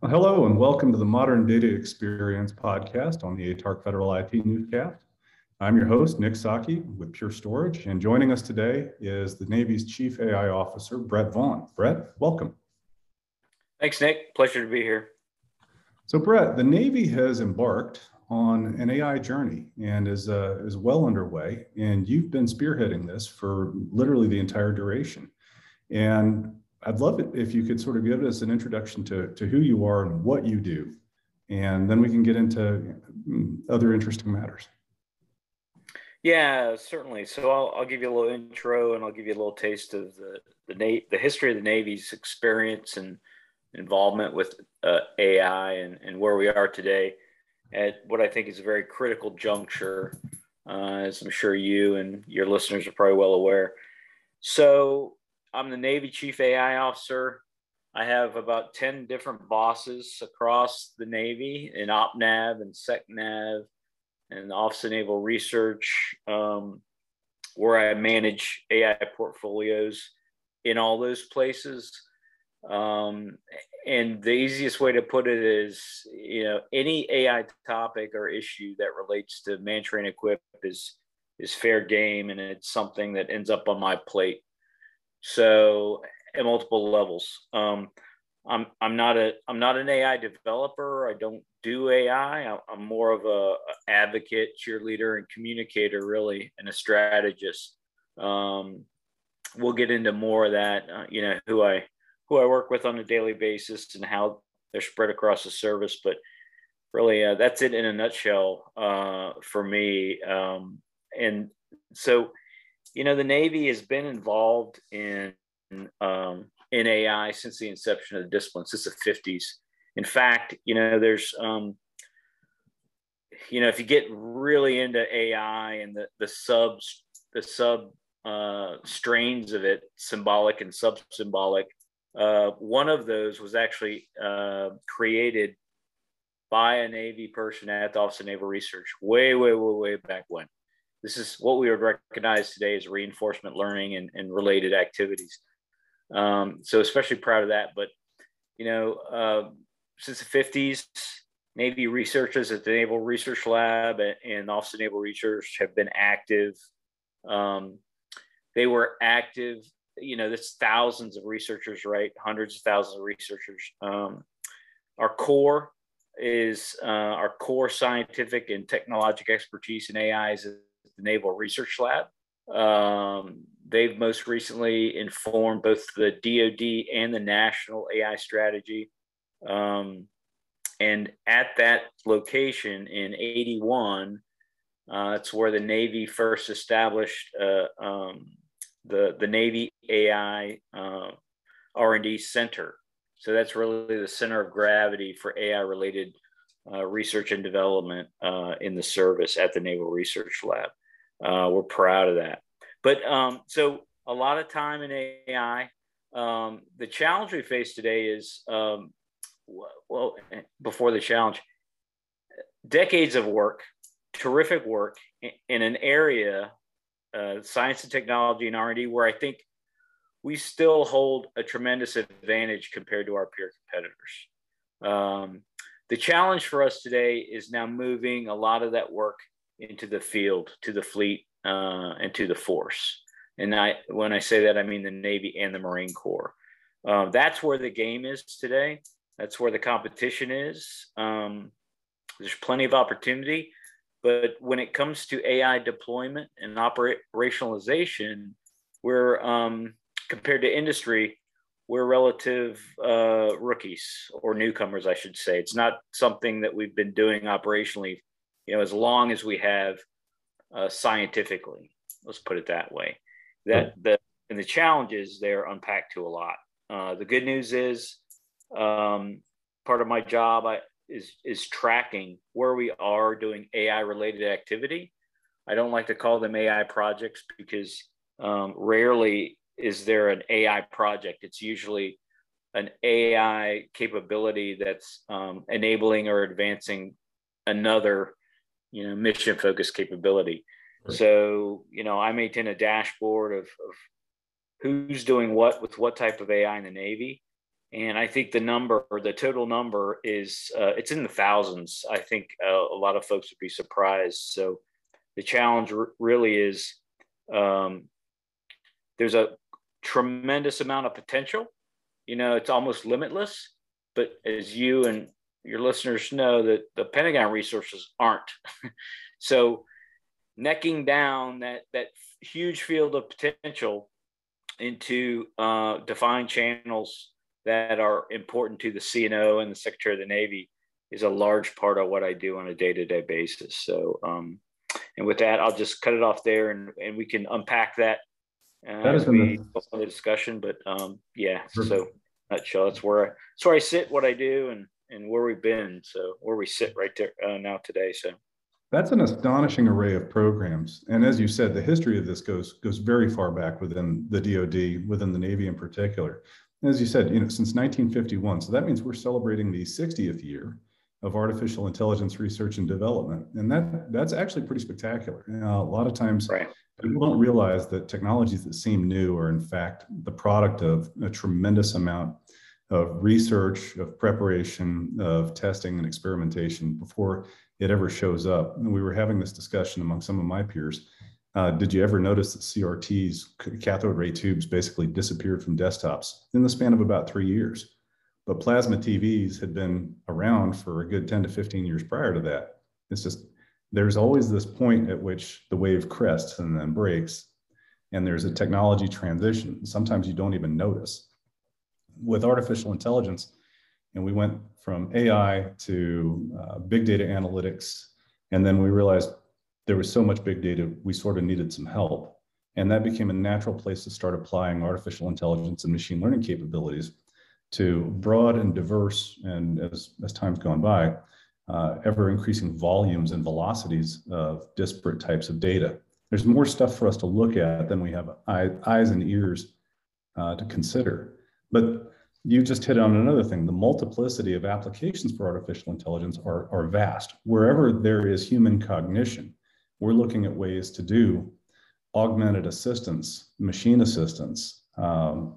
Well, hello and welcome to the Modern Data Experience podcast on the ATARC Federal IT Newscast. I'm your host, Nick Psaki with Pure Storage, and joining us today is the Navy's Chief AI Officer, Brett Vaughn. Brett, welcome. Thanks, Nick. Pleasure to be here. So, Brett, the Navy has embarked on an AI journey and is, uh, is well underway, and you've been spearheading this for literally the entire duration. And I'd love it if you could sort of give us an introduction to, to who you are and what you do, and then we can get into mm, other interesting matters. Yeah, certainly. So I'll, I'll give you a little intro and I'll give you a little taste of the the, Na- the history of the Navy's experience and involvement with uh, AI and, and where we are today at what I think is a very critical juncture, uh, as I'm sure you and your listeners are probably well aware. So I'm the Navy Chief AI Officer. I have about 10 different bosses across the Navy in OpNav and SecNav and Office of Naval Research, um, where I manage AI portfolios in all those places. Um, and the easiest way to put it is, you know, any AI topic or issue that relates to man train equip is is fair game, and it's something that ends up on my plate. So at multiple levels. Um, I'm I'm not a I'm not an AI developer. I don't do AI. I'm more of a, advocate, cheerleader, and communicator, really, and a strategist. Um, we'll get into more of that. Uh, you know who I who I work with on a daily basis and how they're spread across the service. But really, uh, that's it in a nutshell uh, for me. Um, and so, you know, the Navy has been involved in um, in AI since the inception of the discipline, since the 50s. In fact, you know, there's, um, you know, if you get really into AI and the, the subs, the sub uh, strains of it, symbolic and sub symbolic, uh, one of those was actually uh, created by a Navy person at the Office of Naval Research way, way, way, way back when. This is what we would recognize today as reinforcement learning and, and related activities. Um, so especially proud of that. But you know, uh, since the 50s, Navy researchers at the Naval Research Lab and Office of Naval Research have been active. Um, they were active. You know, there's thousands of researchers, right? Hundreds of thousands of researchers. Um, our core is uh, our core scientific and technological expertise in AI is the Naval Research Lab. Um, they've most recently informed both the DoD and the national AI strategy. Um, and at that location in 81, uh, it's where the Navy first established uh, um, the, the Navy AI uh, R&D Center. So that's really the center of gravity for AI related uh, research and development uh, in the service at the Naval Research Lab. Uh, we're proud of that. But um, so a lot of time in AI. Um, the challenge we face today is um, well, before the challenge, decades of work, terrific work in an area, uh, science and technology and R&D, where I think we still hold a tremendous advantage compared to our peer competitors. Um, the challenge for us today is now moving a lot of that work into the field, to the fleet, uh, and to the force. And I, when I say that, I mean the Navy and the Marine Corps. Um, that's where the game is today. That's where the competition is. Um, there's plenty of opportunity, but when it comes to AI deployment and operationalization, we're um, compared to industry, we're relative uh, rookies or newcomers, I should say. It's not something that we've been doing operationally, you know, as long as we have uh, scientifically. Let's put it that way. That the and the challenges there unpacked to a lot. Uh, the good news is um, part of my job I, is is tracking where we are doing AI related activity. I don't like to call them AI projects because um, rarely is there an AI project. It's usually an AI capability that's um, enabling or advancing another you know mission focused capability right. so you know i maintain a dashboard of, of who's doing what with what type of ai in the navy and I think the number, or the total number, is uh, it's in the thousands. I think uh, a lot of folks would be surprised. So the challenge r- really is um, there's a tremendous amount of potential. You know, it's almost limitless. But as you and your listeners know, that the Pentagon resources aren't. so necking down that that huge field of potential into uh, defined channels that are important to the CNO and the Secretary of the Navy is a large part of what I do on a day-to-day basis. So, um, and with that, I'll just cut it off there, and, and we can unpack that uh, that we the discussion. But um, yeah, Perfect. so nutshell, that's where I, that's where I sit, what I do, and and where we've been. So where we sit right there uh, now today. So. That's an astonishing array of programs, and as you said, the history of this goes goes very far back within the DoD, within the Navy in particular as you said, you know, since 1951. So that means we're celebrating the 60th year of artificial intelligence research and development, and that that's actually pretty spectacular. You know, a lot of times right. people don't realize that technologies that seem new are in fact the product of a tremendous amount of research, of preparation, of testing and experimentation before it ever shows up. And we were having this discussion among some of my peers uh, did you ever notice that CRTs, cathode ray tubes, basically disappeared from desktops in the span of about three years? But plasma TVs had been around for a good 10 to 15 years prior to that. It's just there's always this point at which the wave crests and then breaks, and there's a technology transition. Sometimes you don't even notice. With artificial intelligence, and we went from AI to uh, big data analytics, and then we realized there was so much big data, we sort of needed some help. And that became a natural place to start applying artificial intelligence and machine learning capabilities to broad and diverse, and as, as time's gone by, uh, ever increasing volumes and velocities of disparate types of data. There's more stuff for us to look at than we have eye, eyes and ears uh, to consider. But you just hit on another thing. The multiplicity of applications for artificial intelligence are, are vast. Wherever there is human cognition, we're looking at ways to do augmented assistance, machine assistance um,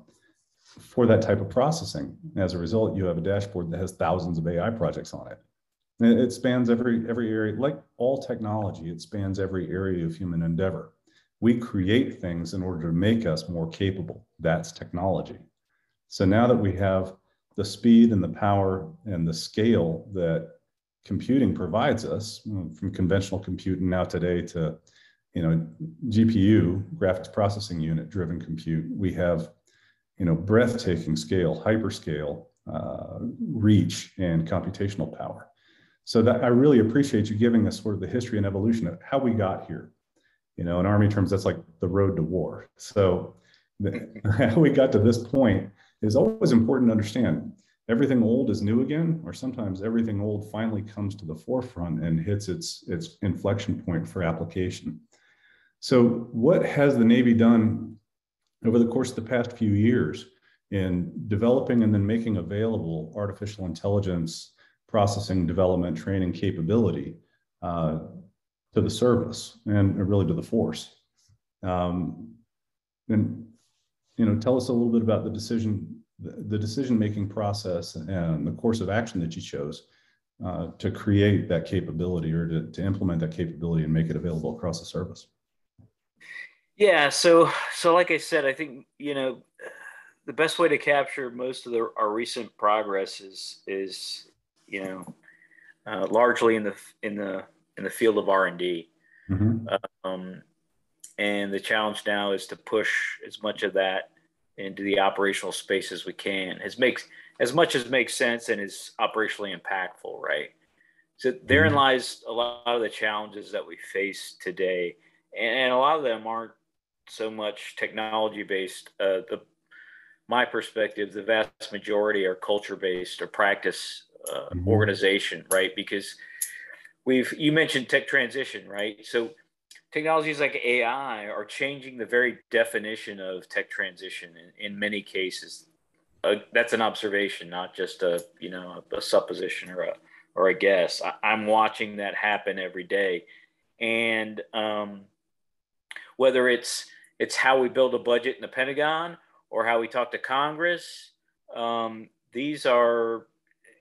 for that type of processing. As a result, you have a dashboard that has thousands of AI projects on it. It spans every every area, like all technology, it spans every area of human endeavor. We create things in order to make us more capable. That's technology. So now that we have the speed and the power and the scale that computing provides us from conventional computing now today to you know gpu graphics processing unit driven compute we have you know breathtaking scale hyperscale uh, reach and computational power. So that i really appreciate you giving us sort of the history and evolution of how we got here. You know in army terms that's like the road to war. So how we got to this point is always important to understand everything old is new again, or sometimes everything old finally comes to the forefront and hits its, its inflection point for application. So, what has the Navy done over the course of the past few years in developing and then making available artificial intelligence processing, development, training capability uh, to the service and really to the force? Um, and you know, tell us a little bit about the decision the, decision-making process and the course of action that you chose uh, to create that capability or to, to implement that capability and make it available across the service? Yeah, so so like I said, I think you know the best way to capture most of the, our recent progress is is you know uh, largely in the in the in the field of R and D, mm-hmm. um, and the challenge now is to push as much of that into the operational space as we can. As makes as much as makes sense and is operationally impactful right? So therein mm-hmm. lies a lot of the challenges that we face today. And, a lot of them aren't so much technology based uh, the my perspective the vast majority are culture based or practice uh, mm-hmm. organization right? Because we've you mentioned tech transition right? So technologies like AI are changing the very definition of tech transition in, in many cases. Uh, that's an observation, not just a you know a, a supposition or a or a guess. I, am watching that happen every day, and um, whether it's it's how we build a budget in the Pentagon or how we talk to Congress, um, these are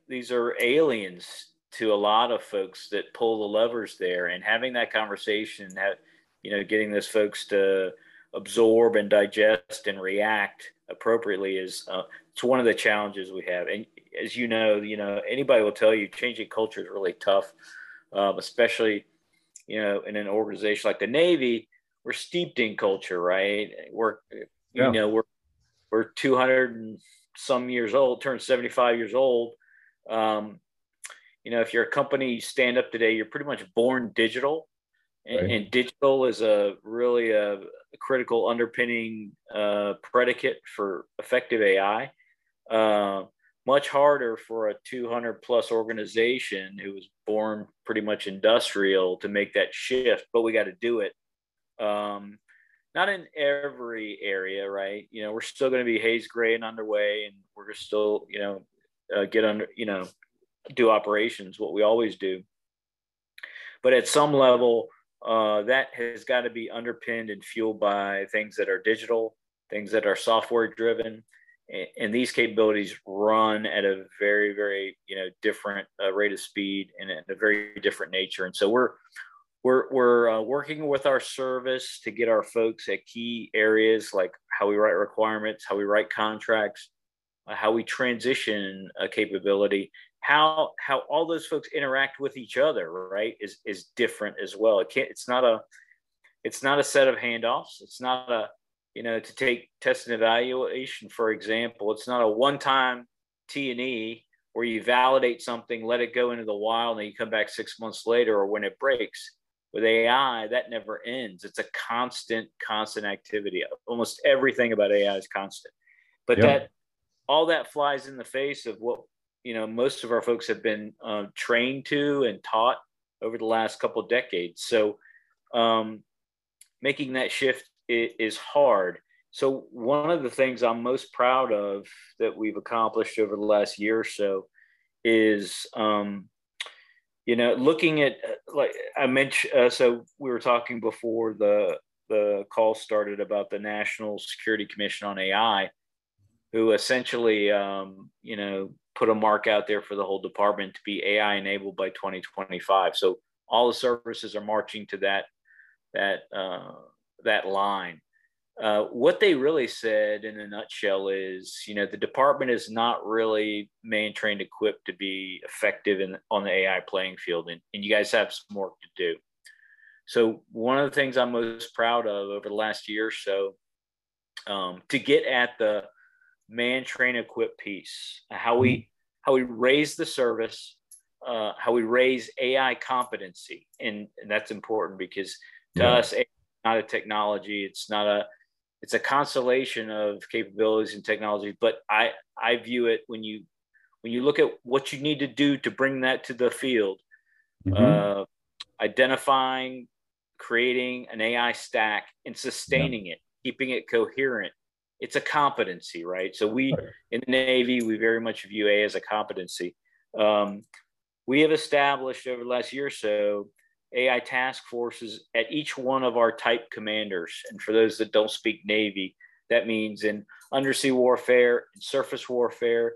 these are aliens to a lot of folks that pull the levers there and having that conversation that you know getting those folks to absorb and digest and react appropriately is uh, it's one of the challenges we have and as you know you know anybody will tell you changing culture is really tough um, especially you know in an organization like the navy we're steeped in culture right we're yeah. you know we're we're 200 and some years old turned 75 years old um, you know, if you're a company stand up today, you're pretty much born digital, and, right. and digital is a really a, a critical underpinning uh, predicate for effective AI. Uh, much harder for a 200 plus organization who was born pretty much industrial to make that shift, but we got to do it. Um, not in every area, right? You know, we're still going to be haze gray and underway, and we're still, you know, uh, get under, you know, do operations, what we always do. But at some level, uh, that has got to be underpinned and fueled by things that are digital, things that are software driven, and these capabilities run at a very, very you know different uh, rate of speed and at a very different nature. And so we're we're we're uh, working with our service to get our folks at key areas like how we write requirements, how we write contracts, uh, how we transition a capability, how how all those folks interact with each other right is is different as well. It can't it's not a it's not a set of handoffs. It's not a you know to take test and evaluation for example it's not a one time t and e where you validate something let it go into the wild and then you come back six months later or when it breaks. With ai that never ends. It's a constant constant activity. Almost everything about ai is constant. But yep. that all that flies in the face of what you know most of our folks have been um, trained to and taught over the last couple decades. So um, making that shift is hard. So one of the things I'm most proud of that we've accomplished over the last year or so is, um, you know, looking at like I mentioned. Uh, so we were talking before the the call started about the National Security Commission on AI, who essentially, um, you know, put a mark out there for the whole department to be AI enabled by 2025. So all the services are marching to that that uh, that line. Uh, what they really said in a nutshell is, you know, the department is not really man trained equipped to be effective in on the AI playing field, and, and you guys have some work to do. So one of the things I'm most proud of over the last year or so, um, to get at the man train equip piece how we mm-hmm. how we raise the service uh, how we raise ai competency and, and that's important because to yeah. us not a technology it's not a it's a constellation of capabilities and technology but i i view it when you when you look at what you need to do to bring that to the field mm-hmm. uh, identifying creating an ai stack and sustaining yeah. it keeping it coherent it's a competency, right? So we in the Navy, we very much view A as a competency. Um, we have established over the last year or so AI task forces at each one of our type commanders. And for those that don't speak Navy, that means in undersea warfare, in surface warfare,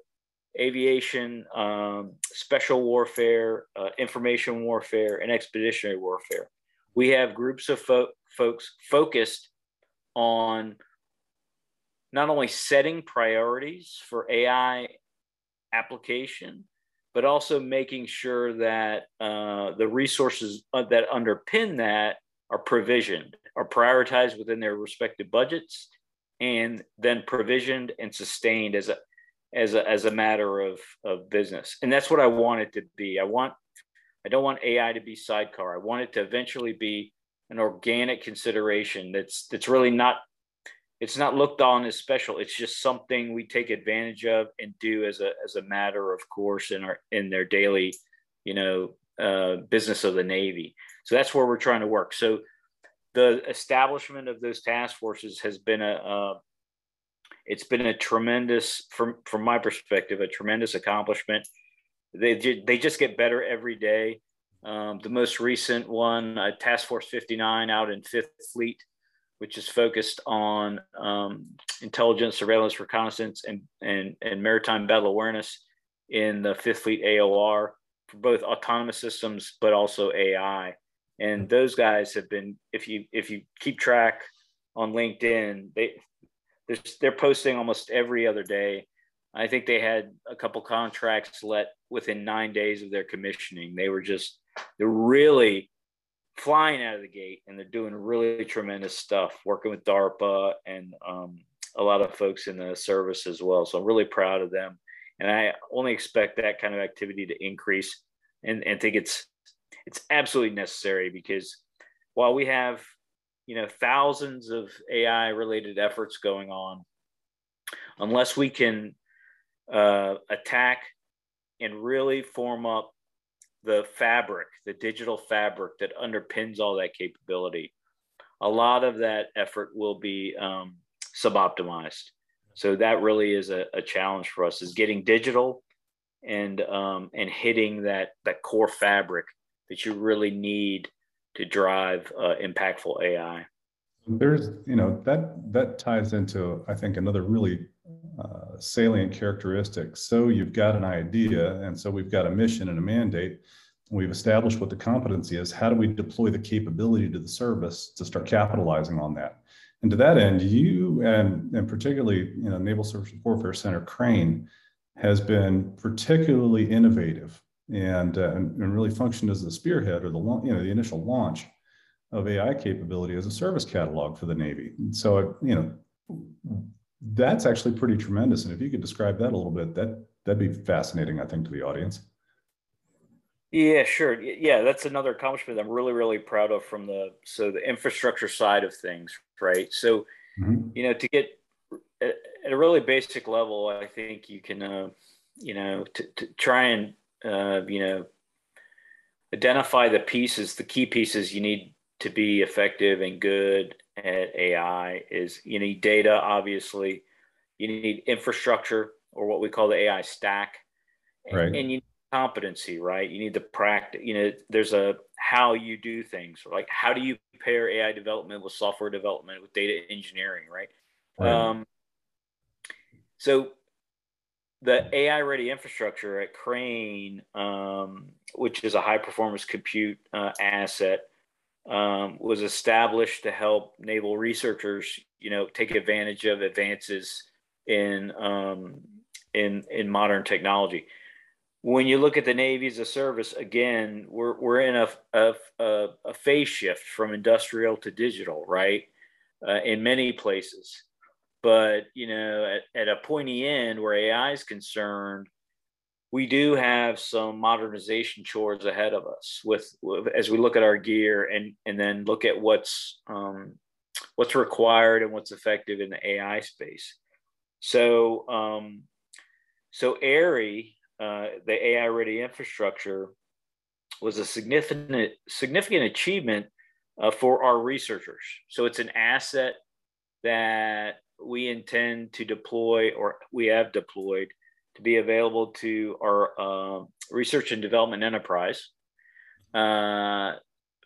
aviation, um, special warfare, uh, information warfare, and expeditionary warfare. We have groups of fo- folks focused on not only setting priorities for AI application, but also making sure that uh, the resources uh, that underpin that are provisioned, are prioritized within their respective budgets, and then provisioned and sustained as a as a, as a matter of, of business. And that's what I want it to be. I want I don't want AI to be sidecar. I want it to eventually be an organic consideration that's that's really not it's not looked on as special. It's just something we take advantage of and do as a as a matter of course in our in their daily, you know, uh, business of the Navy. So that's where we're trying to work. So the establishment of those task forces has been a uh, it's been a tremendous from from my perspective a tremendous accomplishment. They they just get better every day. Um, the most recent one, uh, Task Force 59 out in Fifth Fleet which is focused on um, intelligence, surveillance, reconnaissance, and, and, and maritime battle awareness in the Fifth Fleet AOR for both autonomous systems, but also AI. And those guys have been, if you if you keep track on LinkedIn, they they're, they're posting almost every other day. I think they had a couple contracts let within nine days of their commissioning. They were just they're really flying out of the gate and they're doing really tremendous stuff working with DARPA and um, a lot of folks in the service as well. So I'm really proud of them. And I only expect that kind of activity to increase and, and think it's it's absolutely necessary because while we have you know thousands of AI related efforts going on, unless we can uh, attack and really form up the fabric, the digital fabric that underpins all that capability, a lot of that effort will be um, suboptimized. So that really is a, a, challenge for us: is getting digital and um, and hitting that that core fabric that you really need to drive uh, impactful AI. There's, you know, that that ties into I think another really uh, salient characteristic. So you've got an idea, and so we've got a mission and a mandate. We've established what the competency is. How do we deploy the capability to the service to start capitalizing on that? And to that end, you and, and particularly, you know, Naval Surface Warfare Center Crane has been particularly innovative and, uh, and, and really functioned as the spearhead or the you know the initial launch of AI capability as a service catalog for the Navy. And so you know that's actually pretty tremendous. And if you could describe that a little bit, that that'd be fascinating, I think, to the audience. Yeah, sure. Yeah, that's another accomplishment I'm really, really proud of from the so the infrastructure side of things, right? So, mm-hmm. you know, to get at a really basic level, I think you can, uh, you know, to, to try and uh, you know identify the pieces, the key pieces you need to be effective and good at AI is you need data, obviously, you need infrastructure or what we call the AI stack, right. and, and you competency, right? You need the practice. You know, there's a how you do things. Like how do you pair AI development with software development with data engineering, right? right. Um, so the AI ready infrastructure at Crane, um, which is a high performance compute uh, asset, um, was established to help naval researchers, you know, take advantage of advances in um, in in modern technology when you look at the Navy as a service, again, we're, we're in a, a, a phase shift from industrial to digital, right? Uh, in many places. But, you know, at, at a pointy end where AI is concerned, we do have some modernization chores ahead of us with, as we look at our gear and, and then look at what's, um, what's required and what's effective in the AI space. So, um, so AIRI, uh, the AI ready infrastructure was a significant significant achievement uh, for our researchers. So it's an asset that we intend to deploy or we have deployed to be available to our uh, research and development enterprise uh,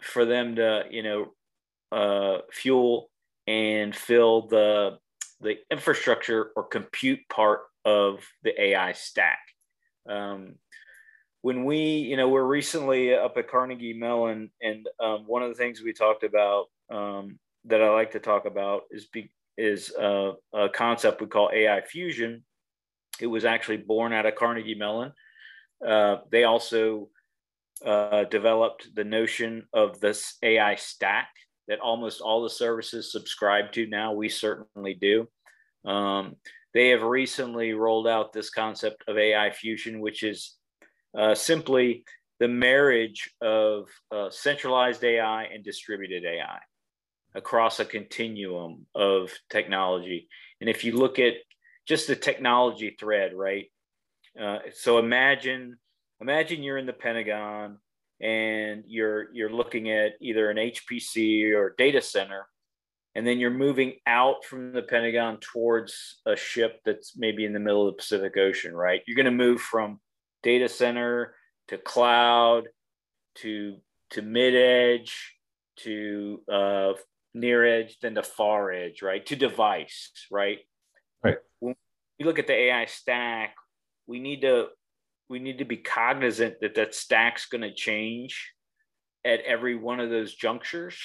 for them to you know uh, fuel and fill the the infrastructure or compute part of the AI stack. Um, when we, you know, we're recently up at Carnegie Mellon, and um, one of the things we talked about um, that I like to talk about is be, is uh, a concept we call AI fusion. It was actually born out of Carnegie Mellon. Uh, they also uh, developed the notion of this AI stack that almost all the services subscribe to now. We certainly do. Um, they have recently rolled out this concept of AI fusion, which is uh, simply the marriage of uh, centralized AI and distributed AI across a continuum of technology. And if you look at just the technology thread, right? Uh, so imagine imagine you're in the Pentagon and you're you're looking at either an HPC or data center and then you're moving out from the Pentagon towards a ship that's maybe in the middle of the Pacific Ocean, right? You're going to move from data center to cloud to to mid edge to uh, near edge then to far edge, right? To device, right? Right. When we look at the AI stack, we need to we need to be cognizant that that stack's going to change at every one of those junctures.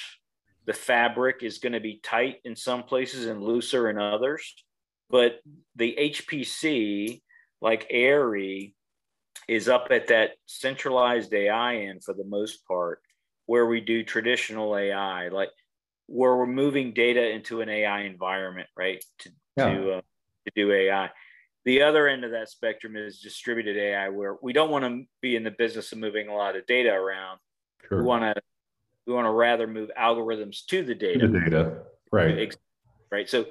The fabric is going to be tight in some places and looser in others. But the HPC, like AIRI, is up at that centralized AI end for the most part, where we do traditional AI, like where we're moving data into an AI environment, right? To, yeah. to, uh, to do AI. The other end of that spectrum is distributed AI, where we don't want to be in the business of moving a lot of data around. Sure. We want to we want to rather move algorithms to the data. The data, right? Right. So,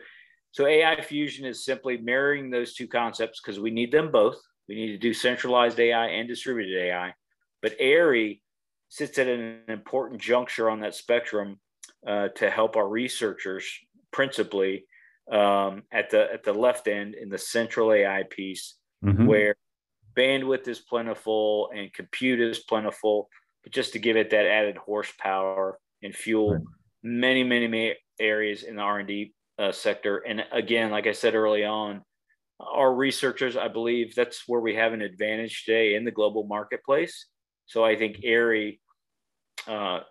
so AI fusion is simply marrying those two concepts because we need them both. We need to do centralized AI and distributed AI. But AIRI sits at an important juncture on that spectrum uh, to help our researchers, principally um, at the at the left end in the central AI piece, mm-hmm. where bandwidth is plentiful and compute is plentiful, but just to give it that added horsepower and fuel right. many, many, many areas in the R and D uh, sector. And again, like I said early on, our researchers, I believe that's where we have an advantage today in the global marketplace. So I think AIRI, uh, uh,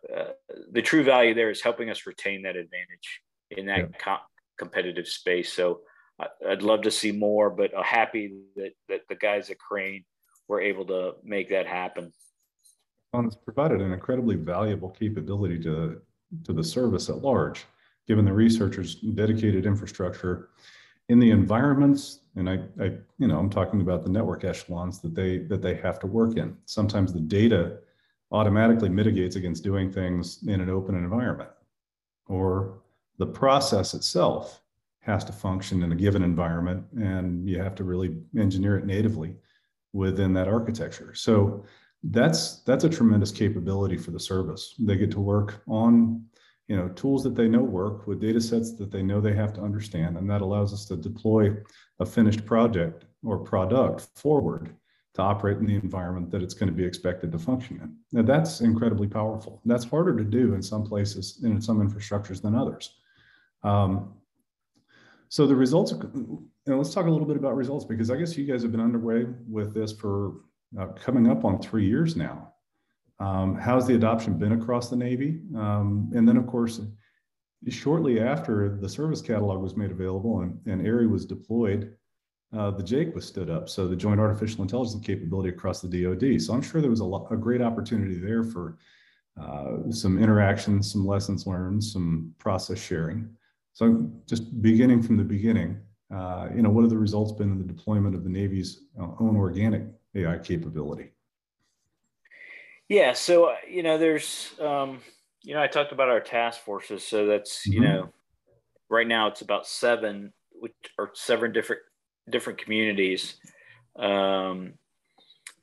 the true value there is helping us retain that advantage in that yeah. co- competitive space. So I, would love to see more, but happy that, that the guys at Crane were able to make that happen. Well, it's provided an incredibly valuable capability to, to the service at large, given the researchers' dedicated infrastructure in the environments. And I, I, you know, I'm talking about the network echelons that they that they have to work in. Sometimes the data automatically mitigates against doing things in an open environment, or the process itself has to function in a given environment, and you have to really engineer it natively within that architecture. So that's that's a tremendous capability for the service. They get to work on you know tools that they know work with data sets that they know they have to understand, and that allows us to deploy a finished project or product forward to operate in the environment that it's going to be expected to function in. Now that's incredibly powerful. That's harder to do in some places and in some infrastructures than others. Um, so the results, know, let's talk a little bit about results because I guess you guys have been underway with this for uh, coming up on three years now. Um, how's the adoption been across the Navy? Um, and then, of course, shortly after the service catalog was made available and, and AIRI was deployed, uh, the JAIC was stood up. So the Joint Artificial Intelligence capability across the DoD. So I'm sure there was a, a great opportunity there for uh, some interaction, some lessons learned, some process sharing. So just beginning from the beginning, uh, you know, what have the results been in the deployment of the Navy's uh, own organic AI capability? Yeah, so uh, you know, there's, um, you know, I talked about our task forces. So that's mm-hmm. you know, right now it's about seven, which are seven different different communities um,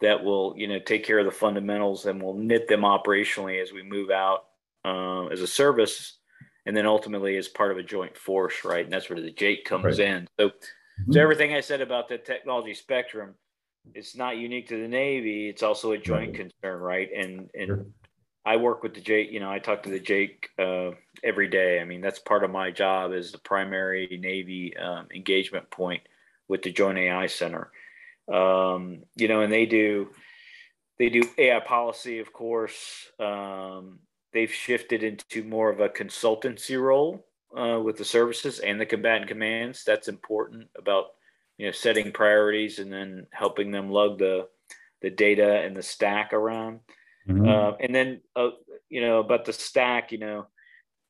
that will you know take care of the fundamentals and will knit them operationally as we move out uh, as a service and then ultimately as part of a joint force, right? And that's where the JAIC comes right. in. So, mm-hmm. so everything I said about the technology spectrum it's not unique to the Navy. It's also a joint concern, right? And and sure. I work with the JAIC. You know, I talk to the JAIC uh, every day. I mean, that's part of my job as the primary Navy um, engagement point with the Joint AI Center. Um, you know, and they do they do AI policy, of course. Um, they've shifted into more of a consultancy role uh, with the services and the combatant commands. That's important about you know setting priorities and then helping them lug the the data and the stack around mm-hmm. uh, and then uh, you know about the stack you know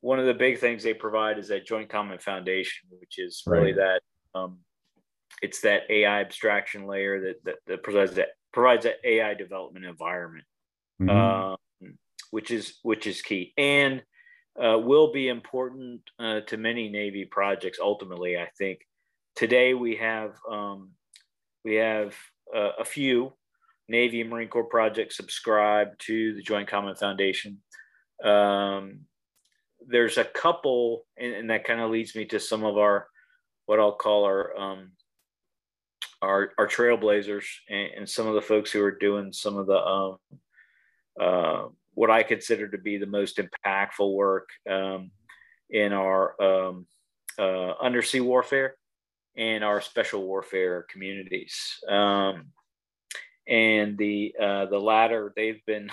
one of the big things they provide is that joint common foundation which is really right. that um, it's that ai abstraction layer that, that, that provides that provides that ai development environment mm-hmm. um, which is which is key and uh, will be important uh, to many navy projects ultimately i think today we have um, we have uh, a few Navy and Marine Corps projects subscribed to the Joint Common Foundation. Um, there's a couple, and, and that kind of leads me to some of our what I'll call our um, our, our trailblazers and, and, some of the folks who are doing some of the um, uh, what I consider to be the most impactful work. Um, in our um, uh, undersea warfare and our special warfare communities. Um, and the uh, the latter, they've been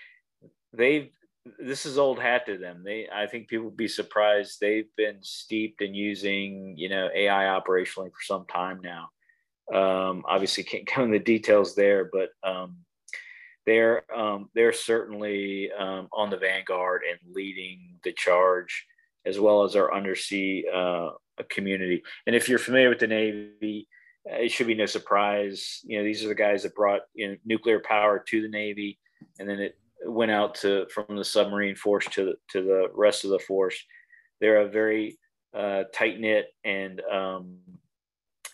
they've this is old hat to them. They I think people would be surprised. They've been steeped in using you know AI operationally for some time now. Um, obviously, can't go into the details there, but um, they're um, they're certainly um, on the vanguard and leading the charge, as well as our undersea uh, community. And if you're familiar with the Navy, it should be no surprise. You know, these are the guys that brought you know, nuclear power to the Navy, and then it went out to from the submarine force to the, to the rest of the force. They're a very uh, tight knit and um,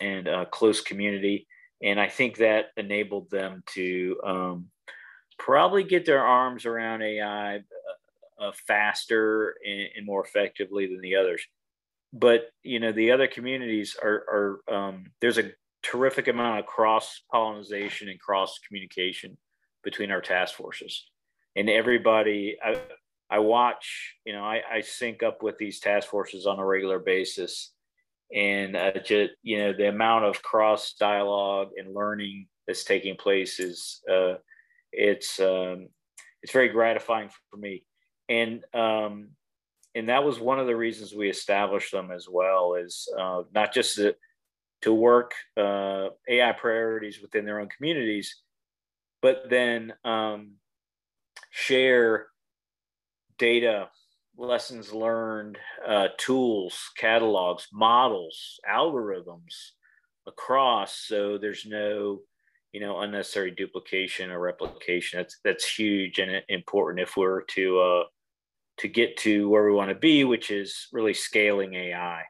and uh, close community, and I think that enabled them to um, probably get their arms around AI uh, uh, faster and, and, more effectively than the others. But you know, the other communities are, are um, there's a terrific amount of cross pollination and cross communication between our task forces, and everybody. I, I watch, you know, I, I sync up with these task forces on a regular basis, and uh, just you know the amount of cross dialogue and learning that's taking place is uh, it's um, it's very gratifying for me, and um, and that was one of the reasons we established them as well is uh, not just to, to work uh, AI priorities within their own communities, but then um, share data, lessons learned, uh, tools, catalogs, models, algorithms across. So there's no you know unnecessary duplication or replication that's that's huge and important if we're to uh to get to where we want to be which is really scaling ai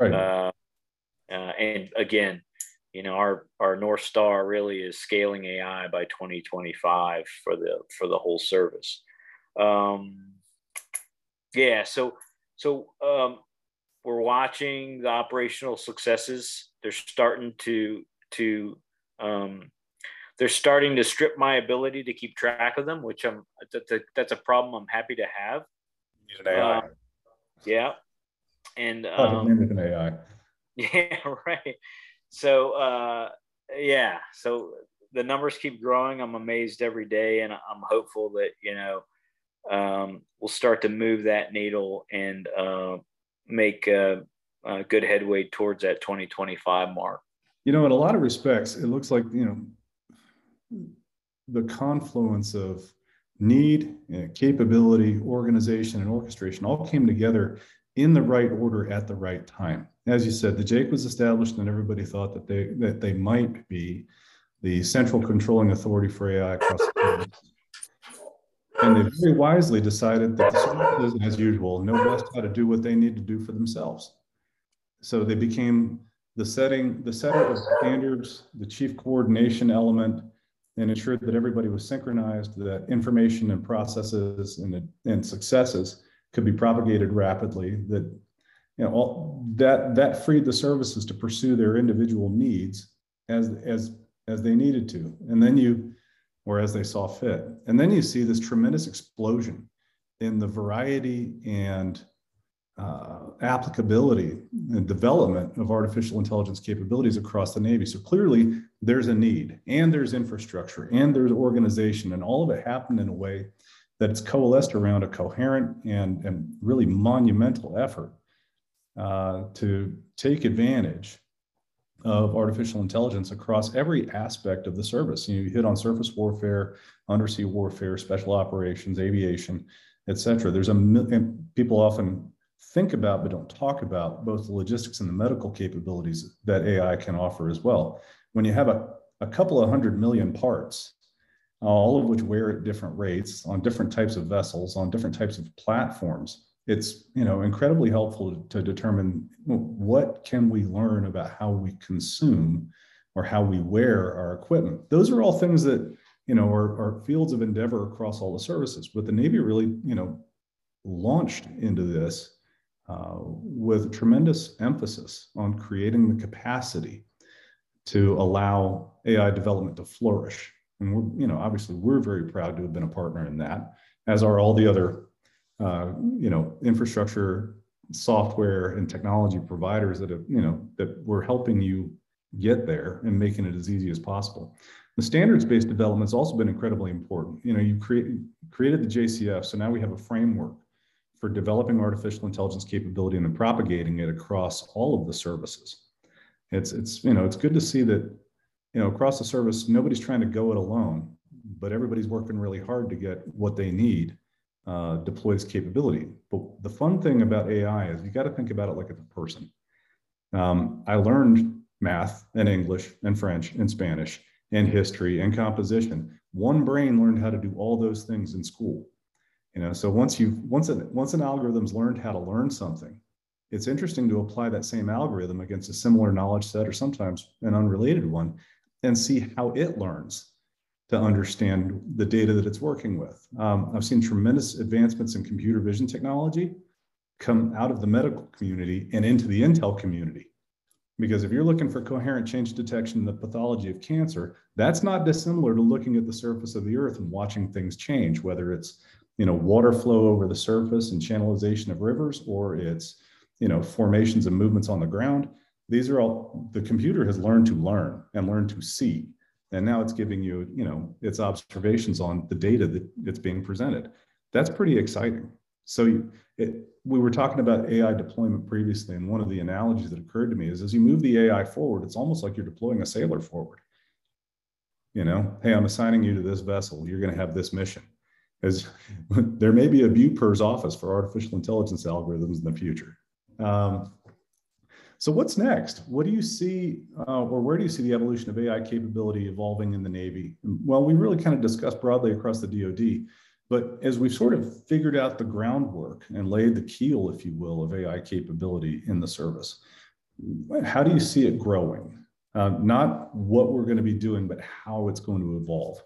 right. uh, uh, and again you know our our north star really is scaling ai by 2025 for the for the whole service. Um yeah so so um we're watching the operational successes. They're starting to to um they're starting to strip my ability to keep track of them, which I'm that's a, that's a problem I'm happy to have. Use an AI. Um, yeah, and um, with an AI. Yeah, right. So uh, yeah, so the numbers keep growing. I'm amazed every day, and I'm hopeful that you know um, we'll start to move that needle and uh, make uh, good headway towards that 2025 mark. You know, in a lot of respects, it looks like you know the confluence of need, uh, capability, organization, and orchestration all came together in the right order at the right time. As you said, the JAIC was established, and everybody thought that they that they might be the central controlling authority for AI across the world. And they very wisely decided that the services, as usual, know best how to do what they need to do for themselves. So they became the setting, the setter of standards, the chief coordination element, and ensured that everybody was synchronized, that information and processes and, and successes could be propagated rapidly, that you know all, that that freed the services to pursue their individual needs as as as they needed to, and then you or as they saw fit, and then you see this tremendous explosion in the variety and uh, applicability and development of artificial intelligence capabilities across the Navy. So clearly, there's a need, and there's infrastructure, and there's organization, and all of it happened in a way that it's coalesced around a coherent and, and really monumental effort uh, to take advantage of artificial intelligence across every aspect of the service. You hit on surface warfare, undersea warfare, special operations, aviation, et cetera. There's a million people often think about but don't talk about both the logistics and the medical capabilities that AI can offer as well. When you have a, a couple of hundred million parts, all of which wear at different rates on different types of vessels, on different types of platforms, it's you know incredibly helpful to determine what can we learn about how we consume or how we wear our equipment. Those are all things that you know are, are fields of endeavor across all the services. But the Navy really you know launched into this uh, with tremendous emphasis on creating the capacity to allow AI development to flourish. And we're, you know, obviously we're very proud to have been a partner in that, as are all the other uh, you know, infrastructure, software, and technology providers that have, you know, that were helping you get there and making it as easy as possible. The standards-based development has also been incredibly important. You know, you create, created the JCF, so now we have a framework for developing artificial intelligence capability and then propagating it across all of the services. It's, it's, you know, it's good to see that, you know, across the service, nobody's trying to go it alone, but everybody's working really hard to get what they need uh, deploy this capability. But the fun thing about AI is you got to think about it like it's a person. Um, I learned math and English and French and Spanish and history and composition. One brain learned how to do all those things in school. You know, so once you once an once an algorithm's learned how to learn something, it's interesting to apply that same algorithm against a similar knowledge set or sometimes an unrelated one and see how it learns to understand the data that it's working with. Um, I've seen tremendous advancements in computer vision technology come out of the medical community and into the Intel community. Because if you're looking for coherent change detection in the pathology of cancer, that's not dissimilar to looking at the surface of the earth and watching things change, whether it's you know water flow over the surface and channelization of rivers, or it's you know formations and movements on the ground. These are all the computer has learned to learn and learn to see. And now it's giving you you know its observations on the data that it's being presented. That's pretty exciting. So it, we were talking about ai deployment previously and one of the analogies that occurred to me is as you move the ai forward it's almost like you're deploying a sailor forward. You know hey i'm assigning you to this vessel. You're going to have this mission as there may be a BUPERS office for artificial intelligence algorithms in the future um, so what's next? What do you see, uh, or where do you see the evolution of AI capability evolving in the Navy? Well, we really kind of discussed broadly across the DoD, but as we've sort of figured out the groundwork and laid the keel, if you will, of AI capability in the service, how do you see it growing? Uh, not what we're going to be doing, but how it's going to evolve.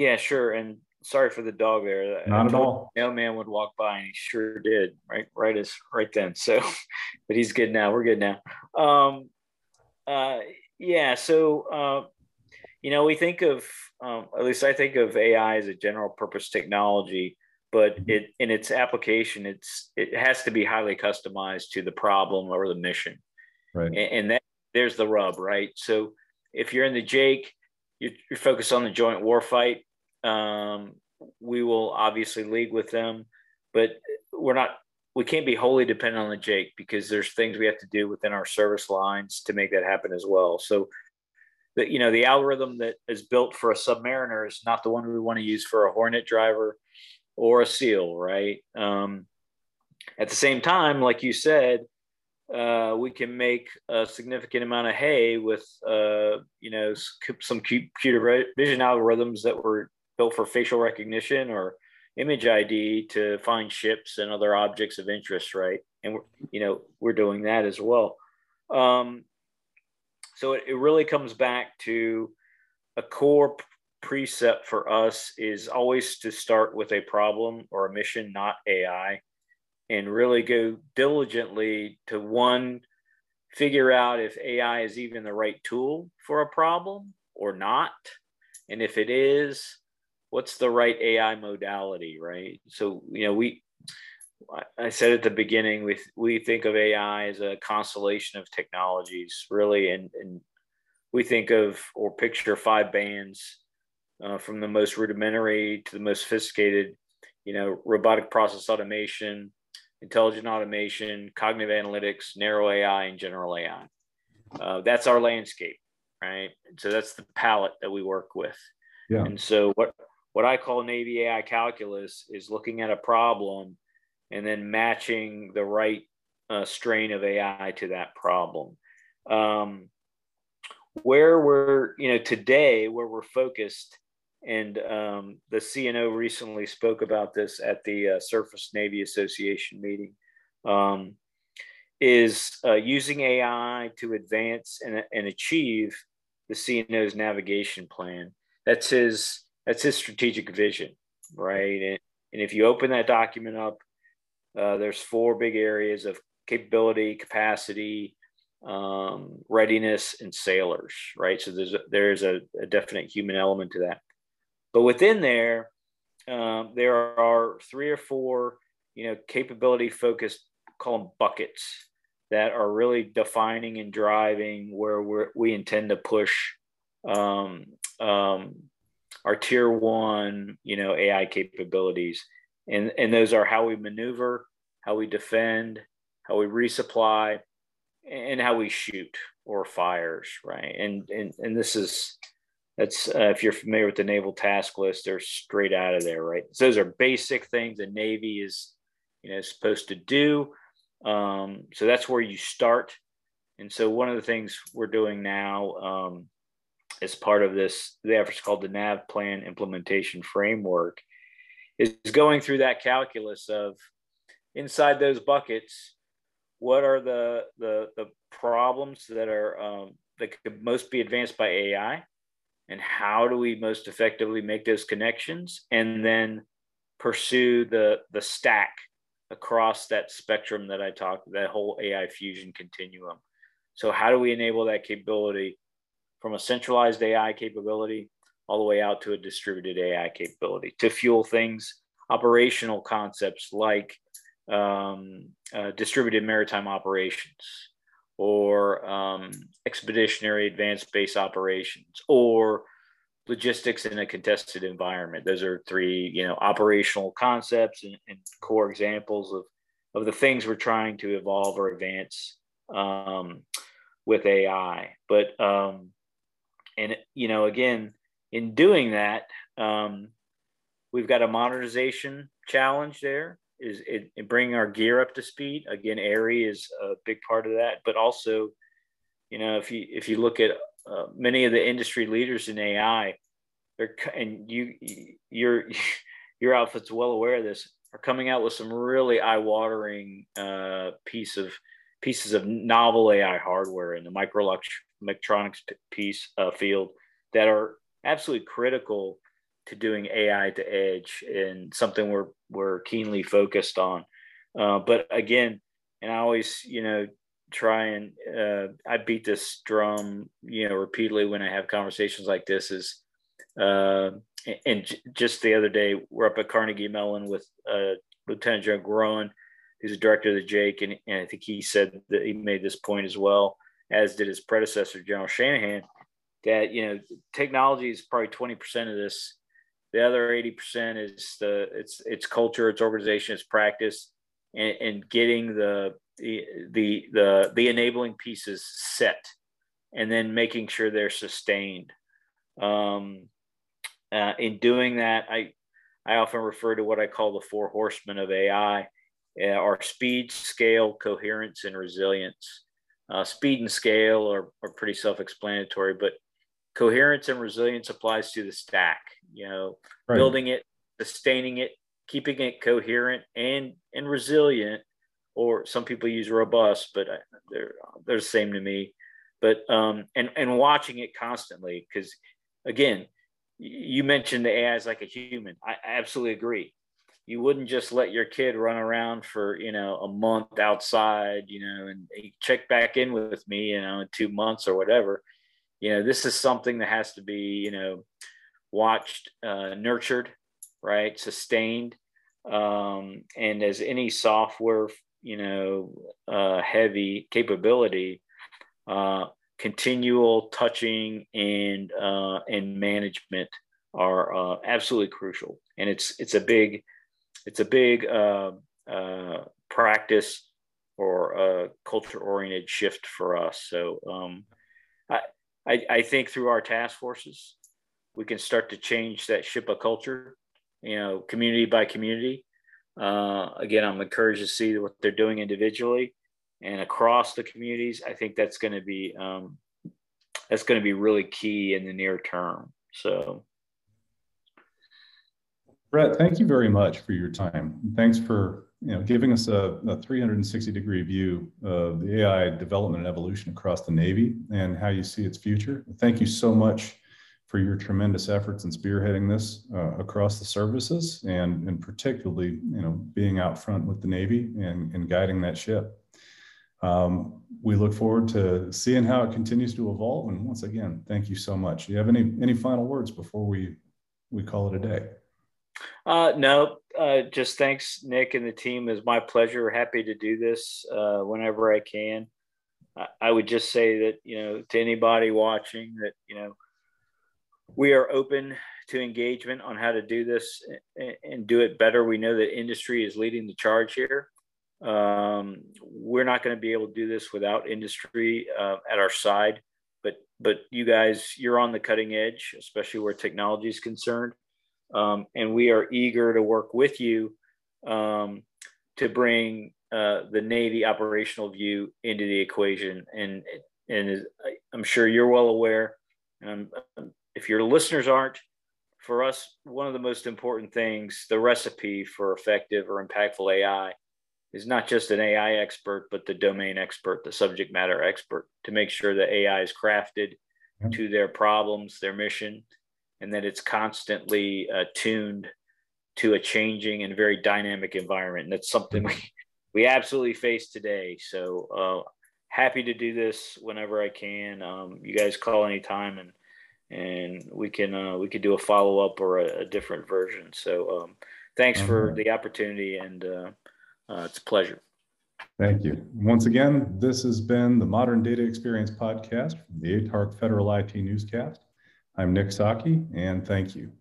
Yeah, sure. And sorry for the dog there. Not at all. Mailman would walk by, and he sure did. Right, right as right then. So, but he's good now. We're good now. Um, uh, yeah. So, uh, you know, we think of um, at least I think of AI as a general purpose technology, but mm-hmm. it in its application, it's it has to be highly customized to the problem or the mission. Right. And, and that there's the rub, right? So, if you're in the JAIC, you're, you're focused on the joint warfight um, we will obviously league with them, but we're not. We can't be wholly dependent on the JAIC because there's things we have to do within our service lines to make that happen as well. So, the you know the algorithm that is built for a submariner is not the one we want to use for a Hornet driver or a SEAL, right? Um, at the same time, like you said, uh, we can make a significant amount of hay with uh, you know some computer vision algorithms that were built for facial recognition or image ID to find ships and other objects of interest, right? And we're, you know, we're doing that as well. Um, so it, it really comes back to a core precept for us is always to start with a problem or a mission, not AI, and really go diligently to one, figure out if AI is even the right tool for a problem or not. And if it is, what's the right AI modality, right? So, you know, we, I said at the beginning, we, we think of AI as a constellation of technologies, really, and, and we think of or picture five bands uh, from the most rudimentary to the most sophisticated, you know, robotic process automation, intelligent automation, cognitive analytics, narrow AI, and general AI. Uh, that's our landscape, right? So that's the palette that we work with. Yeah. And so what what I call Navy AI calculus is looking at a problem and then matching the right uh, strain of AI to that problem. Um, where we're, you know, today, where we're focused, and um, the CNO recently spoke about this at the uh, Surface Navy Association meeting, um, is uh, using AI to advance and, and achieve the CNO's navigation plan. That's his that's his strategic vision, right? And, and if you open that document up, uh, there's four big areas of capability, capacity, um, readiness, and sailors, right? So there's a, there's a, a, definite human element to that. But within there, um, there are three or four, you know, capability focused, call them buckets that are really defining and driving where we we intend to push um, um, our tier one, you know, AI capabilities, and and those are how we maneuver, how we defend, how we resupply, and how we shoot or fires, right? And and and this is that's uh, if you're familiar with the naval task list, they're straight out of there, right? So those are basic things the Navy is, you know, supposed to do. Um, so that's where you start. And so one of the things we're doing now um, as part of this, the effort's called the NAV Plan Implementation Framework, is going through that calculus of inside those buckets, what are the the, the problems that are um, that could most be advanced by AI, and how do we most effectively make those connections, and then pursue the the stack across that spectrum that I talked, that whole AI fusion continuum. So how do we enable that capability from a centralized AI capability all the way out to a distributed AI capability to fuel things, operational concepts like um, uh, distributed maritime operations or um, expeditionary advanced base operations or logistics in a contested environment. Those are three, you know, operational concepts and, and core examples of, of the things we're trying to evolve or advance um, with AI. But, um, and, you know, again, in doing that, um, we've got a modernization challenge there is it, it bringing our gear up to speed. Again, AIRI is a big part of that, but also, you know, if you, if you look at uh, many of the industry leaders in AI, they're and you your your outfit's well aware of this are coming out with some really eye-watering uh, piece of pieces of novel AI hardware in the microelectronics piece uh, field that are absolutely critical to doing AI to edge and something we're we're keenly focused on. Uh, but again, and I always you know try and uh, I beat this drum, you know, repeatedly when I have conversations like this is, uh, and just the other day, we're up at Carnegie Mellon with uh, Lieutenant General Groen, who's the director of the JAIC, and, and I think he said that he made this point as well, as did his predecessor, General Shanahan, that, you know, technology is probably 20% of this. The other 80% is the, it's, it's culture, it's organization, it's practice, and, and getting the the the the, the enabling pieces set and then making sure they're sustained um, uh, in doing that i i often refer to what i call the four horsemen of ai uh, are speed scale coherence and resilience uh, speed and scale are, are pretty self-explanatory but coherence and resilience applies to the stack you know right. building it sustaining it keeping it coherent and and resilient or some people use robust but they're they're the same to me. But um and and watching it constantly because again you mentioned the ai is like a human. I absolutely agree you wouldn't just let your kid run around for you know a month outside you know and check back in with me you know in two months or whatever. You know this is something that has to be you know watched uh, nurtured right? Sustained. Um, and as any software you know uh, heavy capability uh, continual touching and uh, and management are uh, absolutely crucial. And it's it's a big it's a big uh, uh, practice or a culture oriented shift for us so um, I, I, I think through our task forces we can start to change that ship of culture you know, community by community. Uh, again, I'm encouraged to see what they're doing individually and across the communities. I think that's going to be um, that's going to be really key in the near term. So, Brett, thank you very much for your time. Thanks for you know giving us a, a 360 degree view of the AI development and evolution across the Navy and how you see its future. Thank you so much for your tremendous efforts in spearheading this uh, across the services and, and particularly, you know, being out front with the Navy and, and guiding that ship. Um, we look forward to seeing how it continues to evolve. And once again, thank you so much. Do you have any, any final words before we, we call it a day? Uh, no, uh, just thanks, Nick and the team. It's my pleasure. Happy to do this uh, whenever I can. I, I would just say that you know to anybody watching that you know we are open to engagement on how to do this and, and do it better. We know that industry is leading the charge here. Um, we're not going to be able to do this without industry uh, at our side, but but you guys, you're on the cutting edge, especially where technology is concerned, um, and we are eager to work with you um, to bring uh, the Navy operational view into the equation. And and I'm sure you're well aware. And if your listeners aren't, for us, one of the most important things, the recipe for effective or impactful AI is not just an AI expert, but the domain expert, the subject matter expert, to make sure that AI is crafted to their problems, their mission, and that it's constantly uh, tuned to a changing and very dynamic environment. And that's something we, we absolutely face today. So uh, happy to do this whenever I can. Um, you guys call anytime and and we can uh, we could do a follow up or a, a, different version. So um, thanks for the opportunity and uh, uh, it's a pleasure. Thank you. Once again, this has been the Modern Data Experience podcast, from the ATARC Federal IT Newscast. I'm Nick Psaki, and thank you.